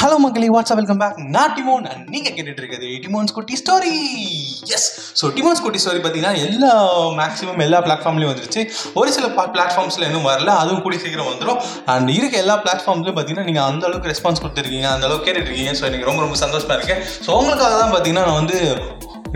Hello மக்களே WhatsApp welcome back நான் டிமோன். And நீங்கள் கேட்டுட்டு இருக்கிறது டிமோன்ஸ் குட்டி ஸ்டோரி எஸ் ஸோ டிமோன்ஸ் குட்டி ஸ்டோரி பார்த்தீங்கன்னா எல்லா மேக்ஸிமம் எல்லா பிளாட்ஃபார்ம்லேயும் வந்துருச்சு. ஒரு சில பிளாட்ஃபார்ம்ஸில் இன்னும் வரல. அதுவும் கூடி சீக்கிரம் வந்துடும் அண்ட் இருக்க எல்லா பிளாட்ஃபார்ம்ஸ்லையும் பார்த்தீங்கன்னா நீங்கள் அந்த அளவுக்கு ரெஸ்பான்ஸ் கொடுத்துருக்கீங்க அந்த அளவுக்கு கேட்டுட்ருக்கீங்க ஸோ எனக்கு ரொம்ப ரொம்ப சந்தோஷமாக இருக்கேன் ஸோ உங்களுக்காக தான் பார்த்தீங்கன்னா நான் வந்து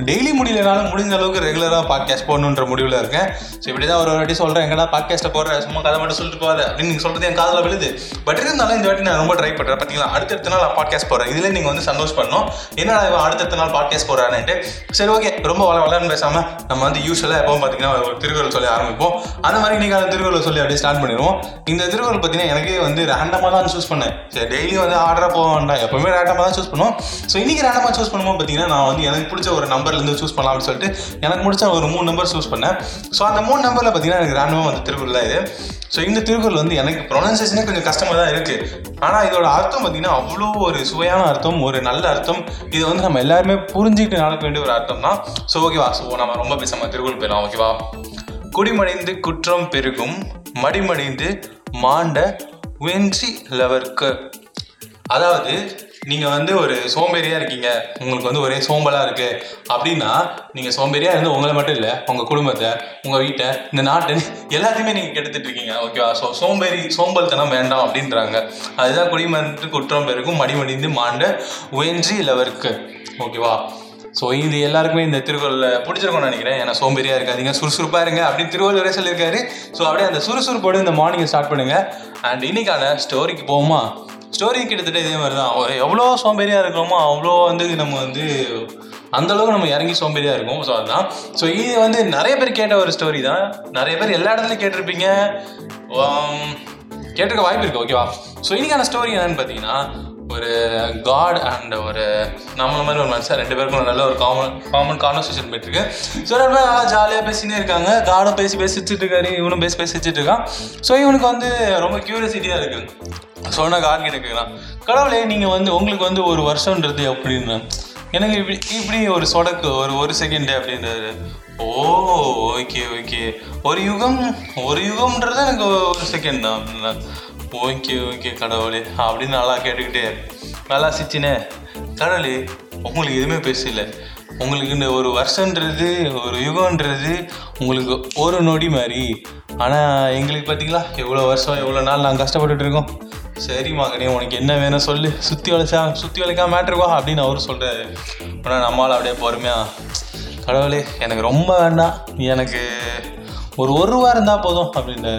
டெய்லி முடியலனாலும் முடிஞ்ச அளவுக்கு ரெகுலராக பாட்காஸ்ட் போடணுன்ற முடிவில் இருக்கேன். ஸோ இப்படி தான் ஒரு வாட்டி சொல்கிறேன் எங்கடா பாட்காஸ்ட்டை போடுற? சும்மா கதை மட்டும் சொல்லிட்டு போகாத. அப்படின்னு நீங்கள் சொல்கிறது என் காதில் விழுது. பட் இருந்தாலும் இந்த வாட்டி நான் ரொம்ப ட்ரை பண்ணுறேன் பார்த்தீங்களா அடுத்தடுத்த நாள் நான் பாட்காஸ்ட் போகிறேன் இதில் நீங்கள் வந்து சந்தோஷம் பண்ணணும். என்னடா இவன் அடுத்தடுத்த நாள் பாட்காஸ்ட் போடுறான்ட்டு சரி ஓகே ரொம்ப வள வளர்னு பேசாமல் நம்ம வந்து யூஸ்வலாக எப்பவும் பார்த்தீங்கன்னா ஒரு திருக்குறள் சொல்லி ஆரம்பிப்போம். அந்த மாதிரி நீங்கள் அந்த திருக்குறள் சொல்லி அப்படியே ஸ்டார்ட் பண்ணிடுவோம். இந்த திருக்குறள் பார்த்தீங்கன்னா எனக்கே வந்து ரேண்டமாக தான் சூஸ் பண்ணேன். சரி டெய்லி வந்து ஆர்டராக போக வேண்டாம். எப்பவுமே ரேண்டமாக தான் சூஸ் பண்ணுவோம். ஸோ இன்றைக்கி ரேண்டமாக சூஸ் பண்ணும்போது பார்த்தீங்கன்னா நான் வந்து எனக்கு பிடிச்ச ஒரு நம்பர்லேருந்து சூஸ் பண்ணலாம் அப்படின்னு சொல்லிட்டு எனக்கு முடிச்ச ஒரு மூணு நம்பர் சூஸ் பண்ணேன். ஸோ அந்த மூணு நம்பரில் பார்த்தீங்கன்னா எனக்கு ரேண்டமாக வந்து திருக்குறள் தான் இது. ஸோ இந்த திருக்குறள் வந்து எனக்கு ப்ரொனன்சியேஷனே கொஞ்சம் கஷ்டமாக தான் இருக்குது ஆனால் இதோட அர்த்தம் பார்த்தீங்கன்னா அவ்வளோ ஒரு சுவையான அர்த்தம் ஒரு நல்ல அர்த்தம். இது வந்து நம்ம எல்லாருமே புரிஞ்சுக்கிட்டு நடக்க வேண்டிய ஒரு அர்த்தம் தான். ஸோ ஓகேவா ஸோ நம்ம ரொம்ப பேசாமல் திருக்குறள் போயிடலாம். ஓகேவா குடிமடைந்து குற்றம் பெருகும் மடிமடைந்து மாண்ட வென்றி லவர்க்கு. அதாவது நீங்கள் வந்து ஒரு சோம்பேறியாக இருக்கீங்க உங்களுக்கு வந்து ஒரே சோம்பலாக இருக்குது அப்படின்னா நீங்கள் சோம்பேறியாக இருந்து உங்களை மட்டும் இல்லை உங்கள் குடும்பத்தை உங்கள் வீட்டை இந்த நாட்டை எல்லாத்தையுமே நீங்கள் கெடுத்துட்டு இருக்கீங்க ஓகேவா ஸோ சோம்பேறி சோம்பல்தனம் வேண்டாம் அப்படின்றாங்க. அதுதான் குடிமன்று குற்றம் பெருக்கும் மடிமடிந்து மாண்ட உயன்றி இலவருக்கு ஓகேவா ஸோ இது எல்லாருக்குமே இந்த திருக்குறளில் பிடிச்சிருக்கும்னு நினைக்கிறேன். ஏன்னா சோம்பேறியாக இருக்காதீங்க சுறுசுறுப்பாக இருங்க அப்படின்னு திருவள்ளுவரே சொல்லியிருக்காரு. ஸோ அப்படியே அந்த சுறுசுறுப்போடு இந்த மார்னிங்கை ஸ்டார்ட் பண்ணுங்கள் அண்ட் இன்னைக்கான ஸ்டோரிக்கு போகுமா ஸ்டோரி கிட்டத்தட்ட இதே மாதிரி தான் ஒரு எவ்வளோ சோம்பேறியாக இருக்கிறோமோ அவ்வளோ வந்து நம்ம வந்து அந்தளவுக்கு நம்ம இறங்கி சோம்பேறியாக இருக்கும். ஸோ அதுதான் ஸோ இது வந்து நிறைய பேர் கேட்ட ஒரு ஸ்டோரி தான். நிறைய பேர் எல்லா இடத்துலையும் கேட்டிருப்பீங்க. Um, கேட்டிருக்க வாய்ப்பு இருக்கு. ஓகேவா ஸோ இன்னைக்கான ஸ்டோரி என்னன்னு பார்த்தீங்கன்னா ஒரு காட் அண்ட் ஒரு நம்மள மாதிரி ஒரு மனுஷன் ரெண்டு பேருக்கும் நல்ல ஒரு காமன் காமன் கான்வர்சேஷன் போயிட்டு இருக்கு ஸோ ரெண்டு பேரும் நல்லா ஜாலியாக பேசினே இருக்காங்க. காடும் பேசி பேசி வச்சுட்டு இருக்காரு இவனும் பேசி பேசி வச்சுட்டு இருக்கான். ஸோ இவனுக்கு வந்து ரொம்ப கியூரியாசிட்டியாக இருக்கு. சொன்ன காட் கிட்ட கேட்குறான் கடவுளே நீங்கள் வந்து உங்களுக்கு வந்து ஒரு வருஷம்ன்றது அப்படின்னு எனக்கு இப்படி இப்படி ஒரு சொடக்கு ஒரு ஒரு செகண்டு அப்படின்றாரு. ஓ ஓகே ஓகே ஒரு யுகம் ஒரு யுகம்ன்றது எனக்கு ஒரு செகண்ட் தான். அப்படின்னா ஓகே ஓகே கடவுளே அப்படின்னு நல்லா கேட்டுக்கிட்டே. நல்லா சிச்சினே கடவுளே உங்களுக்கு எதுவுமே பேசல. உங்களுக்கு இந்த ஒரு வருஷன்றது ஒரு யுகம்ன்றது உங்களுக்கு ஒரு நொடி மாதிரி. ஆனால் எங்களுக்கு பார்த்தீங்களா எவ்வளோ வருஷம் எவ்வளோ நாள் நாங்கள் கஷ்டப்பட்டுட்டு இருக்கோம். சரி மகனே உனக்கு என்ன வேணும் சொல்லு. சுற்றி வளைச்சா சுற்றி வளைக்கா மேட்ருவா அப்படின்னு அவர் சொல்கிறாரு ஆனால் நம்மளால் அப்படியே பொறுமையாக கடவுளே எனக்கு ரொம்ப வேண்டாம். எனக்கு ஒரு ஒரு வாரம் இருந்தால் போதும் அப்படின்னு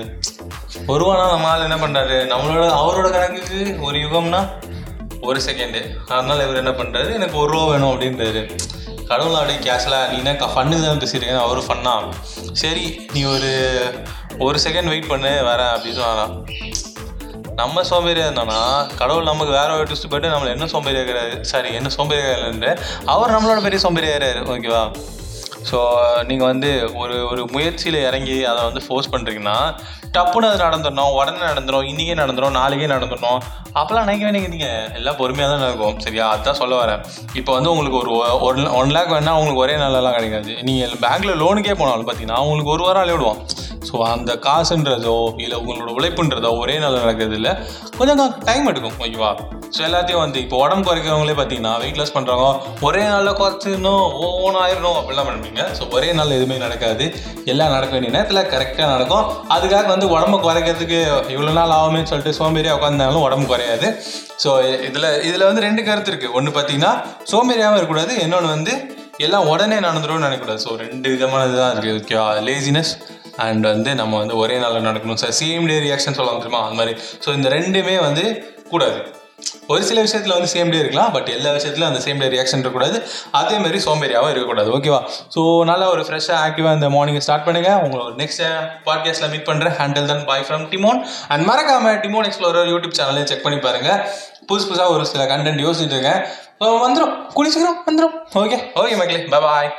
ஒரு ரூபானா நம்ம ஆள் என்ன பண்ணுறாரு நம்மளோட அவரோட கணக்குக்கு ஒரு யுகம்னா ஒரு செகண்டு அதனால இவர் என்ன பண்ணுறாரு எனக்கு ஒரு ரூபா வேணும் அப்படின்றாரு. கடவுள் அப்படியே கேஷலாக நீ என்ன ஃபண்ணுக்கு தான் பேசியிருக்கேன். அவரு ஃபன்னா சரி நீ ஒரு ஒரு செகண்ட் வெயிட் பண்ணு வரேன் அப்படின்னு சொன்னாராம். நம்ம சோம்பேறியாக இருந்தோம்னா கடவுள் நமக்கு வேற ஒரு ட்விஸ்ட் போயிட்டு நம்மளை என்ன சோம்பேறியாகிறாரு சாரி என்ன சோம்பேறியாகிறாரு அவர் நம்மளோட பெரிய சோம்பேறியாகிறாரு ஓகேவா ஸோ நீங்கள் வந்து ஒரு ஒரு முயற்சியில் இறங்கி அதை வந்து ஃபோர்ஸ் பண்ணுறீங்கன்னா டப்புன்னு அது நடந்துடணும் உடனே நடந்துடும் இன்றைக்கே நடந்துடும் நாளைக்கே நடந்துடணும் அப்போல்லாம் நினைக்க வேண்டிய நீங்கள் எல்லாம் பொறுமையாக தான் நடக்கும் சரியா? அதுதான் சொல்ல வரேன். இப்போ வந்து உங்களுக்கு ஒரு ஒன் ஒன் லேக் வேணால் உங்களுக்கு ஒரே நாளெல்லாம் கிடைக்காது. நீங்கள் பேங்க்கில் லோனுக்கே போனாலும் பார்த்தீங்கன்னா உங்களுக்கு ஒரு வாரம் விடுவோம் ஸோ அந்த காசுன்றதோ இல்லை உங்களோட உழைப்புன்றதோ ஒரே நாள் நடக்கிறது இல்லை கொஞ்சம் டைம் எடுக்கும் ஓகேவா ஸோ எல்லாத்தையும் வந்து இப்போ உடம்பு குறைக்கிறவங்களே பார்த்தீங்கன்னா வெயிட் லாஸ் பண்ணுறவங்க ஒரே நாளில் குறைச்சிடணும் ஓன் ஆயிடணும் அப்படிலாம் பண்ணுவீங்க. ஸோ ஒரே நாள் எதுவுமே நடக்காது. எல்லாம் நடக்க வேண்டிய நேரத்தில் கரெக்டாக நடக்கும். அதுக்காக வந்து உடம்பு குறைக்கிறதுக்கு இவ்வளோ நாள் ஆகுமே சொல்லிட்டு சோம்பேறியாக உட்காந்தாலும் உடம்பு குறையாது. ஸோ இதில் இதில் வந்து ரெண்டு கருத்து இருக்குது ஒன்று பார்த்தீங்கன்னா சோம்பேறியாகவும் இருக்கக்கூடாது. இன்னொன்று வந்து எல்லாம் உடனே நடந்துடும் நினைக்கக்கூடாது. ஸோ ரெண்டு விதமான இதுதான் இருக்குது ஓகேவா லேசினஸ் அண்ட் வந்து நம்ம வந்து ஒரே நாளில் நடக்கணும். சார் சேம் டே ரியாக்ஷன் சொல்லலாம் தெரியுமா? அந்த மாதிரி. ஸோ இந்த ரெண்டுமே வந்து கூடாது. ஒரு சில விஷயத்தில் வந்து சேம் டே இருக்கலாம். பட் எல்லா விஷயத்துலையும் அந்த சேம் டே ரியாக்ஷன் இருக்கக்கூடாது. அதே மாதிரி சோம்பேறியாகவும் இருக்கக்கூடாது. ஓகேவா ஸோ நல்லா ஒரு ஃப்ரெஷ்ஷாக ஆக்டிவாக இந்த மார்னிங்கை ஸ்டார்ட் பண்ணுங்கள் உங்களை ஒரு நெக்ஸ்ட் பாட்காஸ்ட்டில் மீட் பண்ணுறேன் ஹேண்டில் தன் பாய் ஃப்ரம் டிமோன் அண்ட் மறக்காம டிமோன் எக்ஸ்ப்ளோரர் யூடியூப் சேனலையும் செக் பண்ணி பாருங்கள் புதுசு புதுசாக ஒரு சில கண்டென்ட் யோசிச்சுட்டு இருக்கேன். வந்துடும் குளிச்சுக்கிறோம். வந்துடும் ஓகே ஓகே மக்களே. பாய்